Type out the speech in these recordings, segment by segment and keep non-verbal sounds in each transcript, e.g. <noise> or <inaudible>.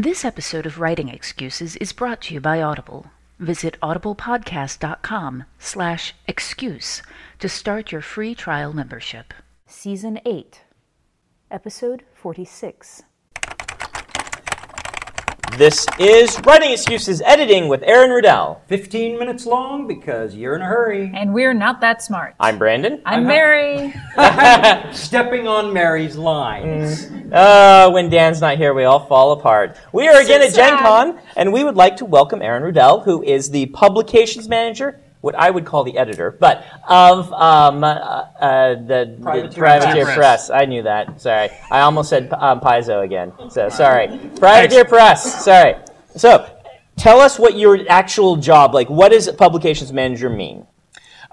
This episode of Writing Excuses is brought to you by Audible. Visit audiblepodcast.com slash excuse to start your free trial membership. Season 8, Episode 46. This is Writing Excuses Editing with Aeryn Rudel. 15 minutes long because you're in a hurry. And we're not that smart. I'm Brandon. I'm Mary. <laughs> Stepping on Mary's lines. Uh, when Dan's not here, we all fall apart. We are again at Gen Con, and we would like to welcome Aeryn Rudel, who is the publications manager, what I would call the editor, but of um, uh, uh, the Privateer Privateer Press. Press. I knew that. Sorry. I almost said um, Paizo again. So sorry. Privateer Press. Sorry. So tell us what your actual job, like, what does publications manager mean?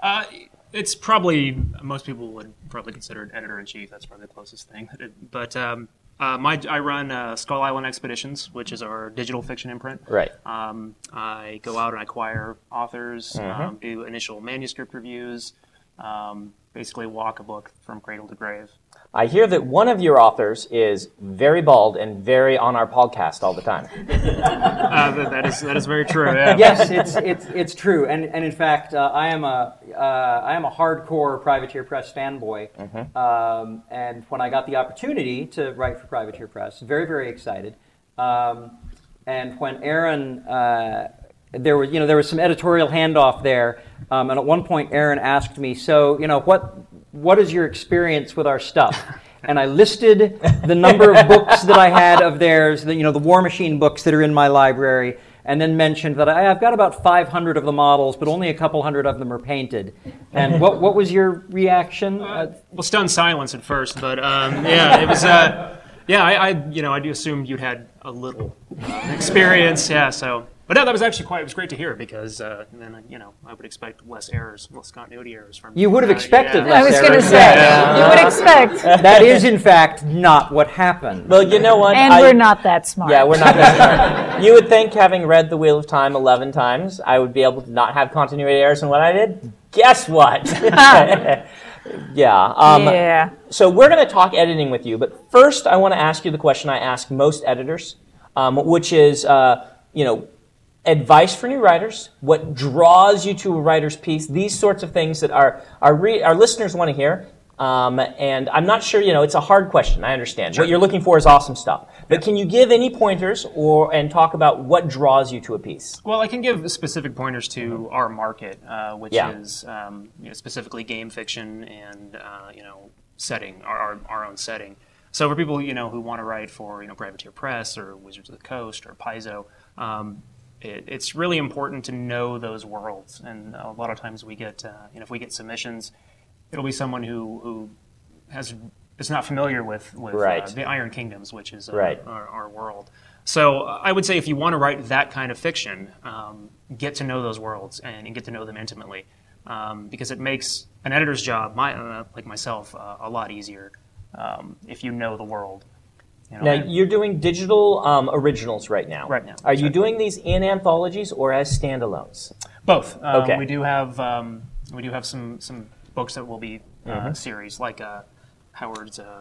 Uh, it's probably most people would probably consider it editor in chief. That's probably the closest thing. But um, uh, my I run uh, Skull Island Expeditions, which is our digital fiction imprint. Right. Um, I go out and acquire authors, um, do initial manuscript reviews, um, basically walk a book from cradle to grave. I hear that one of your authors is very bald and very on our podcast all the time. Uh, <laughs> that, that is that is very true. Yeah. yes, it's, it's, it's true. And, and in fact, uh, I, am a, uh, I am a hardcore Privateer Press fanboy. Um, and when I got the opportunity to write for Privateer Press, very, very excited. Um, and when Aeryn, uh, there was, you know, there was some editorial handoff there. Um, and at one point, Aeryn asked me, so, you know, what, what is your experience with our stuff? And I listed the number of books that I had of theirs, the, you know, the Warmachine books that are in my library, and then mentioned that I, I've got about 500 of the models, but only a couple hundred of them are painted. And what, what was your reaction? Uh, Well, stunned silence at first, but um, yeah, it was. Uh, yeah, I, I, you know, I do assume you'd had a little experience. Yeah, so. But no, that was actually quite. It was great to hear because uh, then you know I would expect less errors, less continuity errors from You would have uh, expected yeah. I was going to say, you would expect. that is, in fact, not what happened. Well, you know what? And I- we're not that smart. Yeah, we're not that smart. <laughs> You would think, having read The Wheel of Time 11 times, I would be able to not have continuity errors in what I did. Guess what? <laughs> <laughs> yeah. Um, yeah. So we're going to talk editing with you, but first I want to ask you the question I ask most editors, um, which is, uh, you know, advice for new writers, what draws you to a writer's piece, these sorts of things that our our, re- our listeners want to hear. Um, and I'm not sure, you know, it's a hard question. I understand. What you're looking for is awesome stuff. But can you give any pointers or and talk about what draws you to a piece? Well, I can give specific pointers to our market, uh, which Yeah. is um, you know, specifically game fiction and uh, you know setting our, our, our own setting. So for people you know who want to write for you know Privateer Press or Wizards of the Coast or Paizo, um, it, it's really important to know those worlds. And a lot of times we get uh, you know if we get submissions, it'll be someone who who has is not familiar with with Right. uh, the Iron Kingdoms, which is uh, Right. our, our world. So uh, I would say if you want to write that kind of fiction, um, get to know those worlds and, and get to know them intimately, um, because it makes an editor's job, my, uh, like myself, uh, a lot easier um, if you know the world. You know, Now and- you're doing digital um, originals right now. Right now, Are you doing these in anthologies or as standalones? both. Um, Okay. We do have um, we do have some some books that will be uh, Mm-hmm. series like uh, Howard's uh, yeah,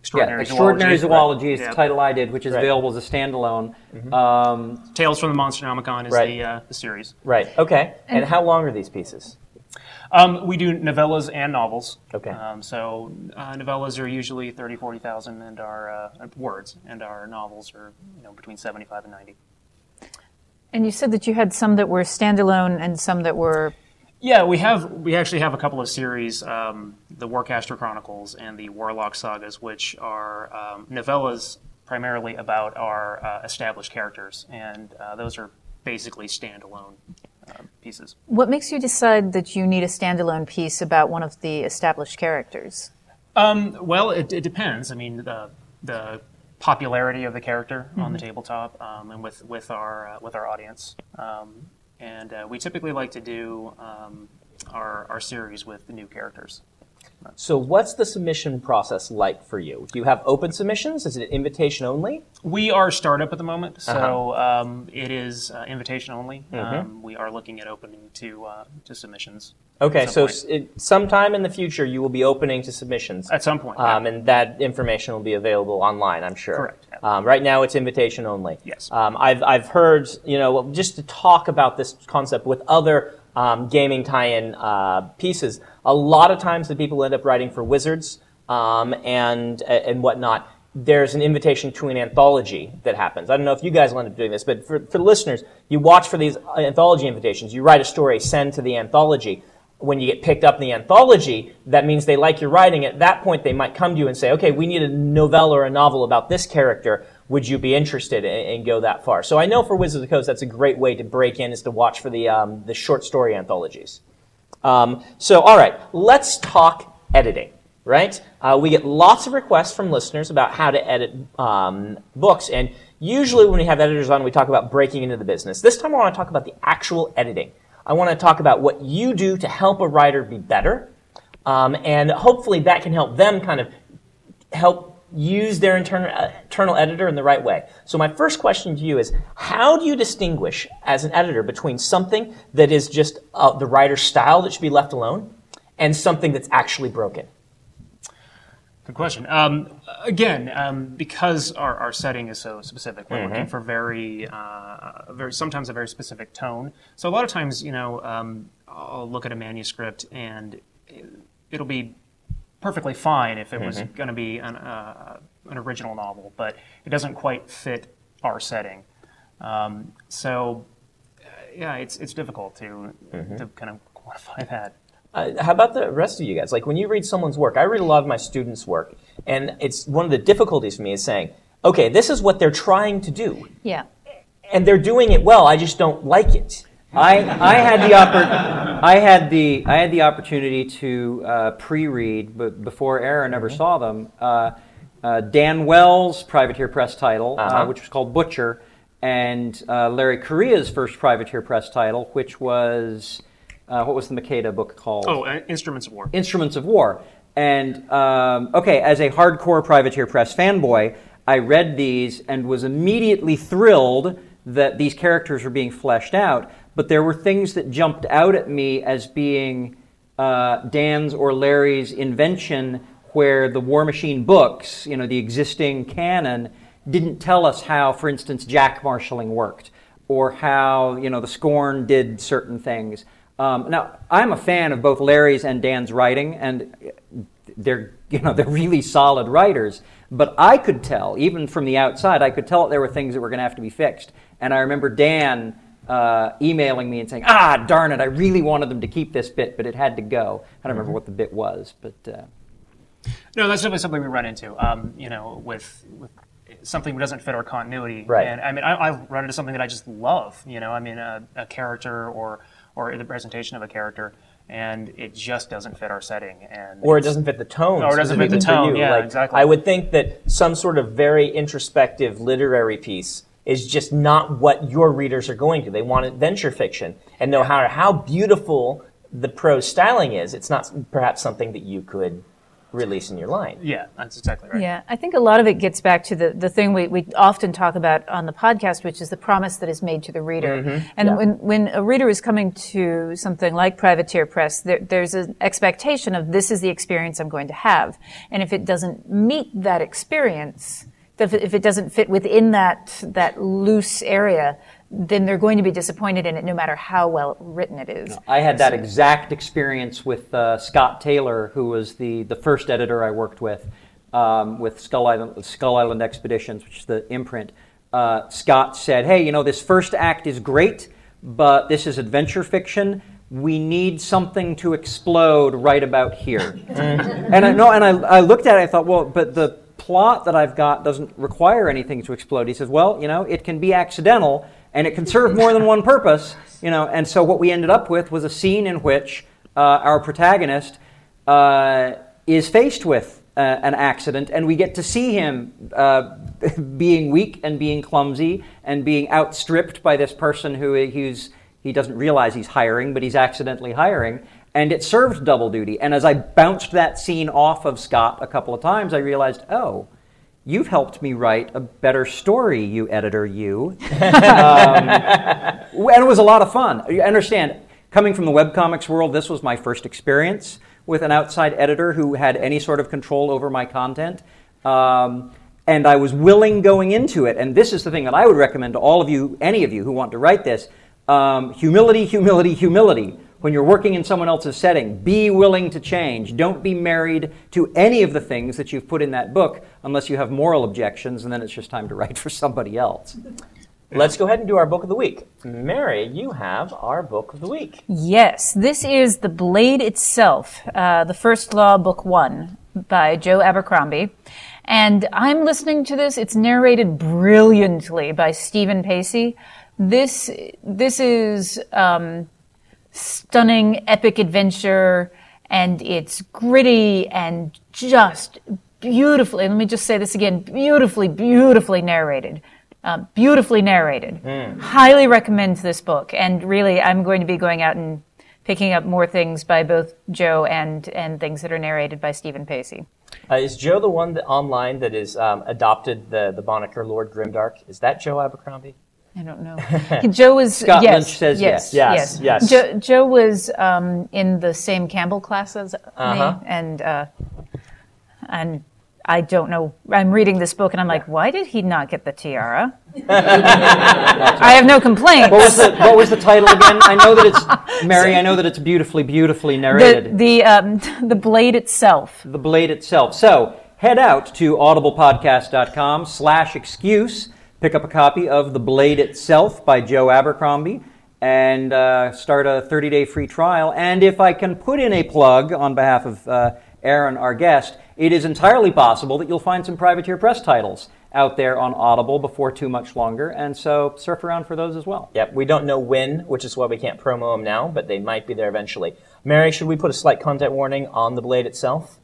Extraordinary, Extraordinary Zoology. Zoology is Yeah. the title I did, which is Right. available as a standalone. Um, Tales from the Monster Monsternomicon is Right. the uh, the series. Right. Okay. And, how long are these pieces? Um, we do novellas and novels. Okay. Um, so uh, novellas are usually 30, 40,000 and our uh, words, and our novels are you know between 75 and 90. And you said that you had some that were standalone and some that were. Yeah, we have we actually have a couple of series, um, the Warcaster Chronicles and the Warlock Sagas, which are um, novellas primarily about our uh, established characters, and uh, those are basically standalone uh, pieces. What makes you decide that you need a standalone piece about one of the established characters? Um, well, it, it depends. I mean, the the popularity of the character on the tabletop um, and with with our uh, with our audience. Um, and uh, we typically like to do um, our our series with the new characters. So, what's the submission process like for you? Do you have open submissions? Is it invitation only? We are startup at the moment, so Uh-huh. um, it is uh, invitation only. Mm-hmm. Um, we are looking at opening to uh, to submissions. Okay, at so s- it, sometime in the future you will be opening to submissions. at some point. Um, yeah. and that information will be available online, I'm sure. Correct, yeah. Um, right now, it's invitation only. Yes. Um, I've, I've heard, you know, just to talk about this concept with other um, gaming tie-in uh, pieces, a lot of times the people end up writing for Wizards um, and and whatnot. There's an invitation to an anthology that happens. I don't know if you guys will end up doing this, but for, for the listeners, you watch for these anthology invitations. You write a story, send to the anthology when you get picked up in the anthology, that means they like your writing. At that point, they might come to you and say, okay, we need a novella or a novel about this character. Would you be interested in, and go that far? So I know for Wizards of the Coast, that's a great way to break in is to watch for the, um, the short story anthologies. Um, so, all right, let's talk editing, right? Uh, we get lots of requests from listeners about how to edit um, books, and usually when we have editors on, we talk about breaking into the business. This time I want to talk about the actual editing. I want to talk about what you do to help a writer be better, um, and hopefully that can help them kind of help use their internal, uh, internal editor in the right way. So my first question to you is, how do you distinguish as an editor between something that is just uh, the writer's style that should be left alone and something that's actually broken? Good question. Um, again, um, because our, our setting is so specific, we're Mm-hmm. looking for very, uh, very sometimes a very specific tone. So a lot of times, you know, um, I'll look at a manuscript and it- it'll be perfectly fine if it was Mm-hmm. going to be an, uh, an original novel, but it doesn't quite fit our setting. Um, so, uh, yeah, it's it's difficult to Mm-hmm. to kind of quantify that. Uh, how about the rest of you guys? Like when you read someone's work, I read a lot of my students' work, and it's one of the difficulties for me is saying, okay, this is what they're trying to do, Yeah. and they're doing it well. I just don't like it. I, I had the oppor- I had the I had the opportunity to uh, pre-read, but before Aeryn ever saw them, uh, uh, Dan Wells' Privateer Press title, uh Uh-huh. which was called Butcher, and uh, Larry Correia's first Privateer Press title, which was uh, what was the Makeda book called? Oh, uh, Instruments of War. Instruments of War. And um, okay, as a hardcore Privateer Press fanboy, I read these and was immediately thrilled that these characters were being fleshed out. But there were things that jumped out at me as being uh, Dan's or Larry's invention, where the Warmachine books, you know, the existing canon, didn't tell us how, for instance, jack marshalling worked or how you know the Scorn did certain things. Um, now, I'm a fan of both Larry's and Dan's writing, and they're you know <laughs> they're really solid writers. But I could tell, even from the outside, I could tell that there were things that were going to have to be fixed. And I remember Dan uh, emailing me and saying, "Ah, darn it! I really wanted them to keep this bit, but it had to go." I don't remember what the bit was, but uh, No, that's definitely something we run into. Um, you know, with with something that doesn't fit our continuity. Right. And I mean, I, I run into something that I just love. You know, I mean, a, a character or or the presentation of a character, and it just doesn't fit our setting. And or it doesn't fit the tone. Or it doesn't fit the tone, yeah, Like, exactly. I would think that some sort of very introspective literary piece is just not what your readers are going to. They want adventure fiction, and no matter how beautiful the prose styling is, it's not perhaps something that you could release in your line. Yeah, that's exactly right. Yeah, I think a lot of it gets back to the, the thing we, we often talk about on the podcast, which is the promise that is made to the reader. Mm-hmm. And when, when a reader is coming to something like Privateer Press, there, there's an expectation of this is the experience I'm going to have. And if it doesn't meet that experience, if it, if it doesn't fit within that, that loose area, then they're going to be disappointed in it no matter how well written it is. I had that exact experience with uh, Scott Taylor, who was the, the first editor I worked with um, with Skull Island, Skull Island Expeditions, which is the imprint. Uh, Scott said, "Hey, you know this first act is great, but this is adventure fiction. We need something to explode right about here." <laughs> and I no, and I, I looked at it. I thought, well, but the plot that I've got doesn't require anything to explode. He says, well, you know, it can be accidental and it can serve more than one purpose, you know. And so what we ended up with was a scene in which uh, our protagonist uh, is faced with uh, an accident, and we get to see him uh, <laughs> being weak and being clumsy and being outstripped by this person who who's he doesn't realize he's hiring, but he's accidentally hiring. And it served double duty. And as I bounced that scene off of Scott a couple of times, I realized, oh, you've helped me write a better story, you editor, you. <laughs> um, and it was a lot of fun. You understand, coming from the webcomics world, this was my first experience with an outside editor who had any sort of control over my content. Um, and I was willing going into it. And this is the thing that I would recommend to all of you, any of you who want to write this um, humility, humility, humility. When you're working in someone else's setting, be willing to change. Don't be married to any of the things that you've put in that book unless you have moral objections, and then it's just time to write <laughs> for somebody else. Let's go ahead and do our book of the week. Mary, you have our book of the week. Yes, this is The Blade Itself, uh, the First Law, Book One by Joe Abercrombie. And I'm listening to this. It's narrated brilliantly by Stephen Pacey. This, this is, um, stunning epic adventure and it's gritty and just beautifully, let me just say this again, beautifully, beautifully narrated. Uh, beautifully narrated. Mm. Highly recommend this book. And really, I'm going to be going out and picking up more things by both Joe and, and things that are narrated by Stephen Pacey. Uh, is Joe the one that online that is um, adopted the, the moniker Lord Grimdark? Is that Joe Abercrombie? I don't know. <laughs> Joe was Scott yes, Lynch says yes. Yes, yes. Joe, Joe was um, in the same Campbell class as Uh-huh. me, and uh, and I don't know. I'm reading this book, and I'm like, why did he not get the tiara? <laughs> <laughs> I have no complaints. What was the What was the title again? I know that it's Mary. I know that it's beautifully, beautifully the narrated. the um, the blade itself. the blade itself. So head out to audiblepodcast.com slash excuse, pick up a copy of The Blade Itself by Joe Abercrombie, and uh, start a 30-day free trial. And if I can put in a plug on behalf of uh, Aeryn, our guest, it is entirely possible that you'll find some Privateer Press titles out there on Audible before too much longer, and so surf around for those as well. Yep, we don't know when, which is why we can't promo them now, but they might be there eventually. Mary, should we put a slight content warning on the blade itself?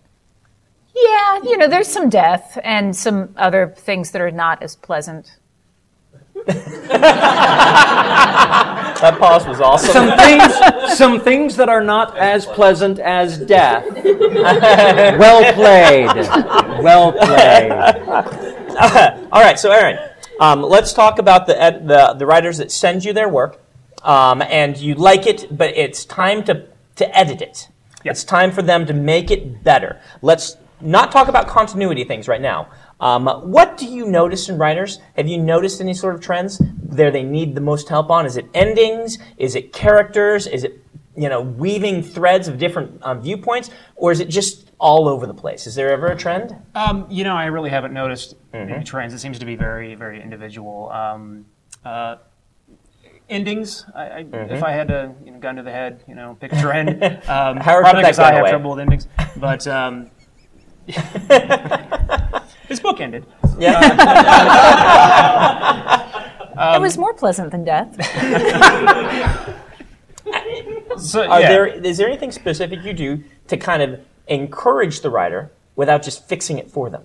Yeah, you know, there's some death and some other things that are not as pleasant. <laughs> That pause was awesome. Some things, some things that are not as pleasant as death. <laughs> well played. Well played. <laughs> All right, so Aeryn, um, let's talk about the, ed- the the writers that send you their work, um, and you like it, but it's time to to edit it. It's time for them to make it better. Let's not talk about continuity things right now. Um, what do you notice in writers? Have you noticed any sort of trends there they need the most help on? Is it endings? Is it characters? Is it you know weaving threads of different um, viewpoints, or is it just all over the place? Is there ever a trend? Um, you know, I really haven't noticed any trends. It seems to be very, very individual. Um, uh, endings. I, I, If I had to, you know, gun to the head, you know, pick a trend. <laughs> Um, Howard, probably because I have away. trouble with endings. But um, <laughs> <laughs> this book ended. it was more pleasant than death. <laughs> So, Are there is there anything specific you do to kind of encourage the writer without just fixing it for them?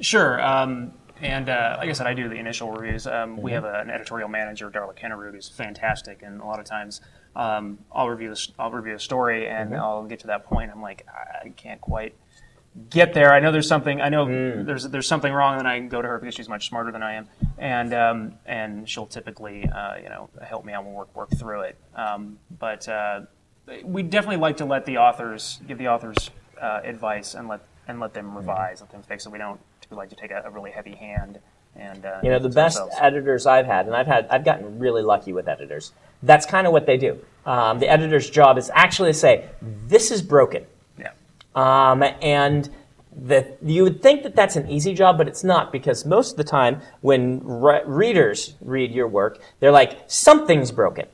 Sure. Um, and uh, like I said, I do the initial reviews. Um, We have a, an editorial manager, Darla Kennerud, who's fantastic, and a lot of times um, I'll review this, I'll review a story, and I'll get to that point. I'm like, I can't quite get there. I know there's something. I know there's there's something wrong, and then I can go to her because she's much smarter than I am, and um, and she'll typically uh, you know help me out and work work through it. Um, but uh, we definitely like to let the authors give the authors uh, advice and let and let them revise, let them fix it. We don't we like to take a, a really heavy hand and uh, You know, the best ourselves. editors I've had, and I've had, I've gotten really lucky with editors. That's kind of what they do. Um, the editor's job is actually to say, "This is broken,". Um, and that you would think that that's an easy job, but it's not because most of the time when re- readers read your work, they're like, "Something's broken,"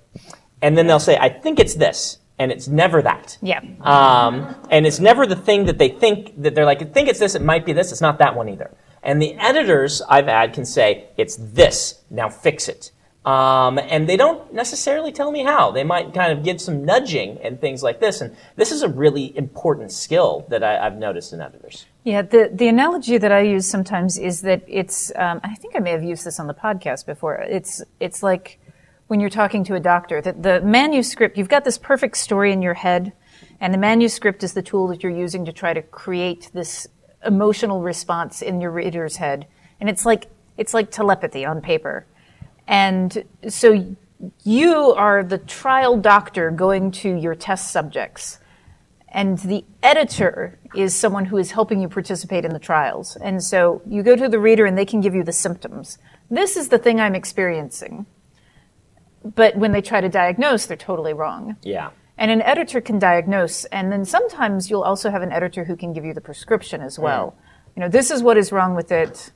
and then they'll say, "I think it's this," and it's never that. Yeah. Um, and it's never the thing that they think that they're like, I think it's this, it might be this, it's not that one either. And the editors I've had can say, it's this, now fix it. Um, and they don't necessarily tell me how. They might kind of give some nudging and things like this. And this is a really important skill that I, I've noticed in editors. Yeah, the, the analogy that I use sometimes is that it's, um, I think I may have used this on the podcast before. It's, it's like when you're talking to a doctor, that the manuscript, you've got this perfect story in your head, And the manuscript is the tool that you're using to try to create this emotional response in your reader's head. And it's like, it's like telepathy on paper. And so you are the trial doctor going to your test subjects. And the editor is someone who is helping you participate in the trials. And so you go to the reader and they can give you the symptoms. This is the thing I'm experiencing. But when they try to diagnose, they're totally wrong. Yeah. And an editor can diagnose, and then sometimes you'll also have an editor who can give you the prescription as well. Mm. You know, this is what is wrong with it.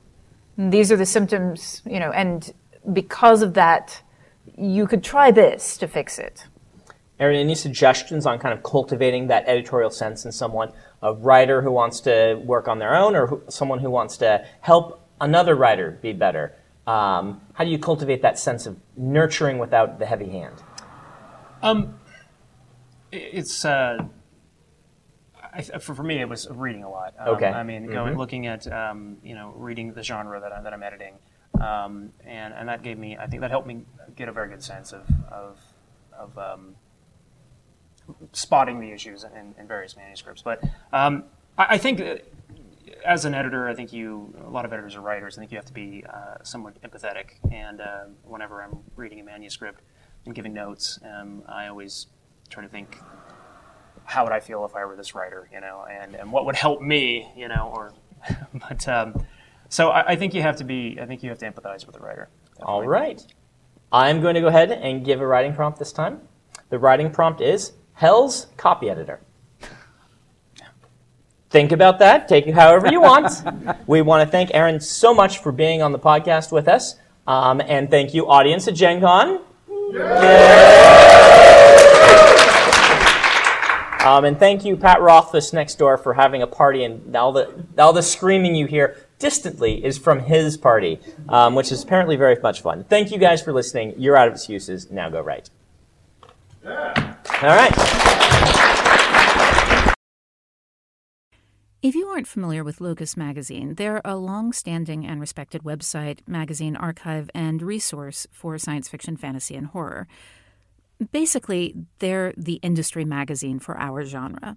These are the symptoms, you know, and because of that, you could try this to fix it. Aeryn, any suggestions on kind of cultivating that editorial sense in someone, a writer who wants to work on their own or who, someone who wants to help another writer be better? Um, how do you cultivate that sense of nurturing without the heavy hand? Um, it's uh, I, for, for me, it was reading a lot. Um, okay. I mean, mm-hmm. going looking at um, you know reading the genre that, I, that I'm editing, um, and and that gave me I think that helped me get a very good sense of of, of um, spotting the issues in, in various manuscripts. But um, I, I, think. as an editor, I think you, a lot of editors are writers. I think you have to be uh, somewhat empathetic. And uh, whenever I'm reading a manuscript and giving notes, um, I always try to think how would I feel if I were this writer, you know, and, and what would help me, you know, or <laughs> but um, so I, I, think you have to be I think you have to empathize with the writer. Definitely. All right. I'm going to go ahead and give a writing prompt this time. The writing prompt is Hell's copy editor. <laughs> Think about that. Take it however you want. <laughs> we want to thank Aeryn so much for being on the podcast with us. Um, and thank you, audience at Gen Con. Um, and thank you, Pat Rothfuss next door, for having a party. And all the, all the screaming you hear distantly is from his party, um, which is apparently very much fun. Thank you guys for listening. You're out of excuses. Now go write. Yeah. All right. If you aren't familiar with Locus Magazine, they're a long standing and respected website, magazine archive, and resource for science fiction, fantasy, and horror. Basically, they're the industry magazine for our genre.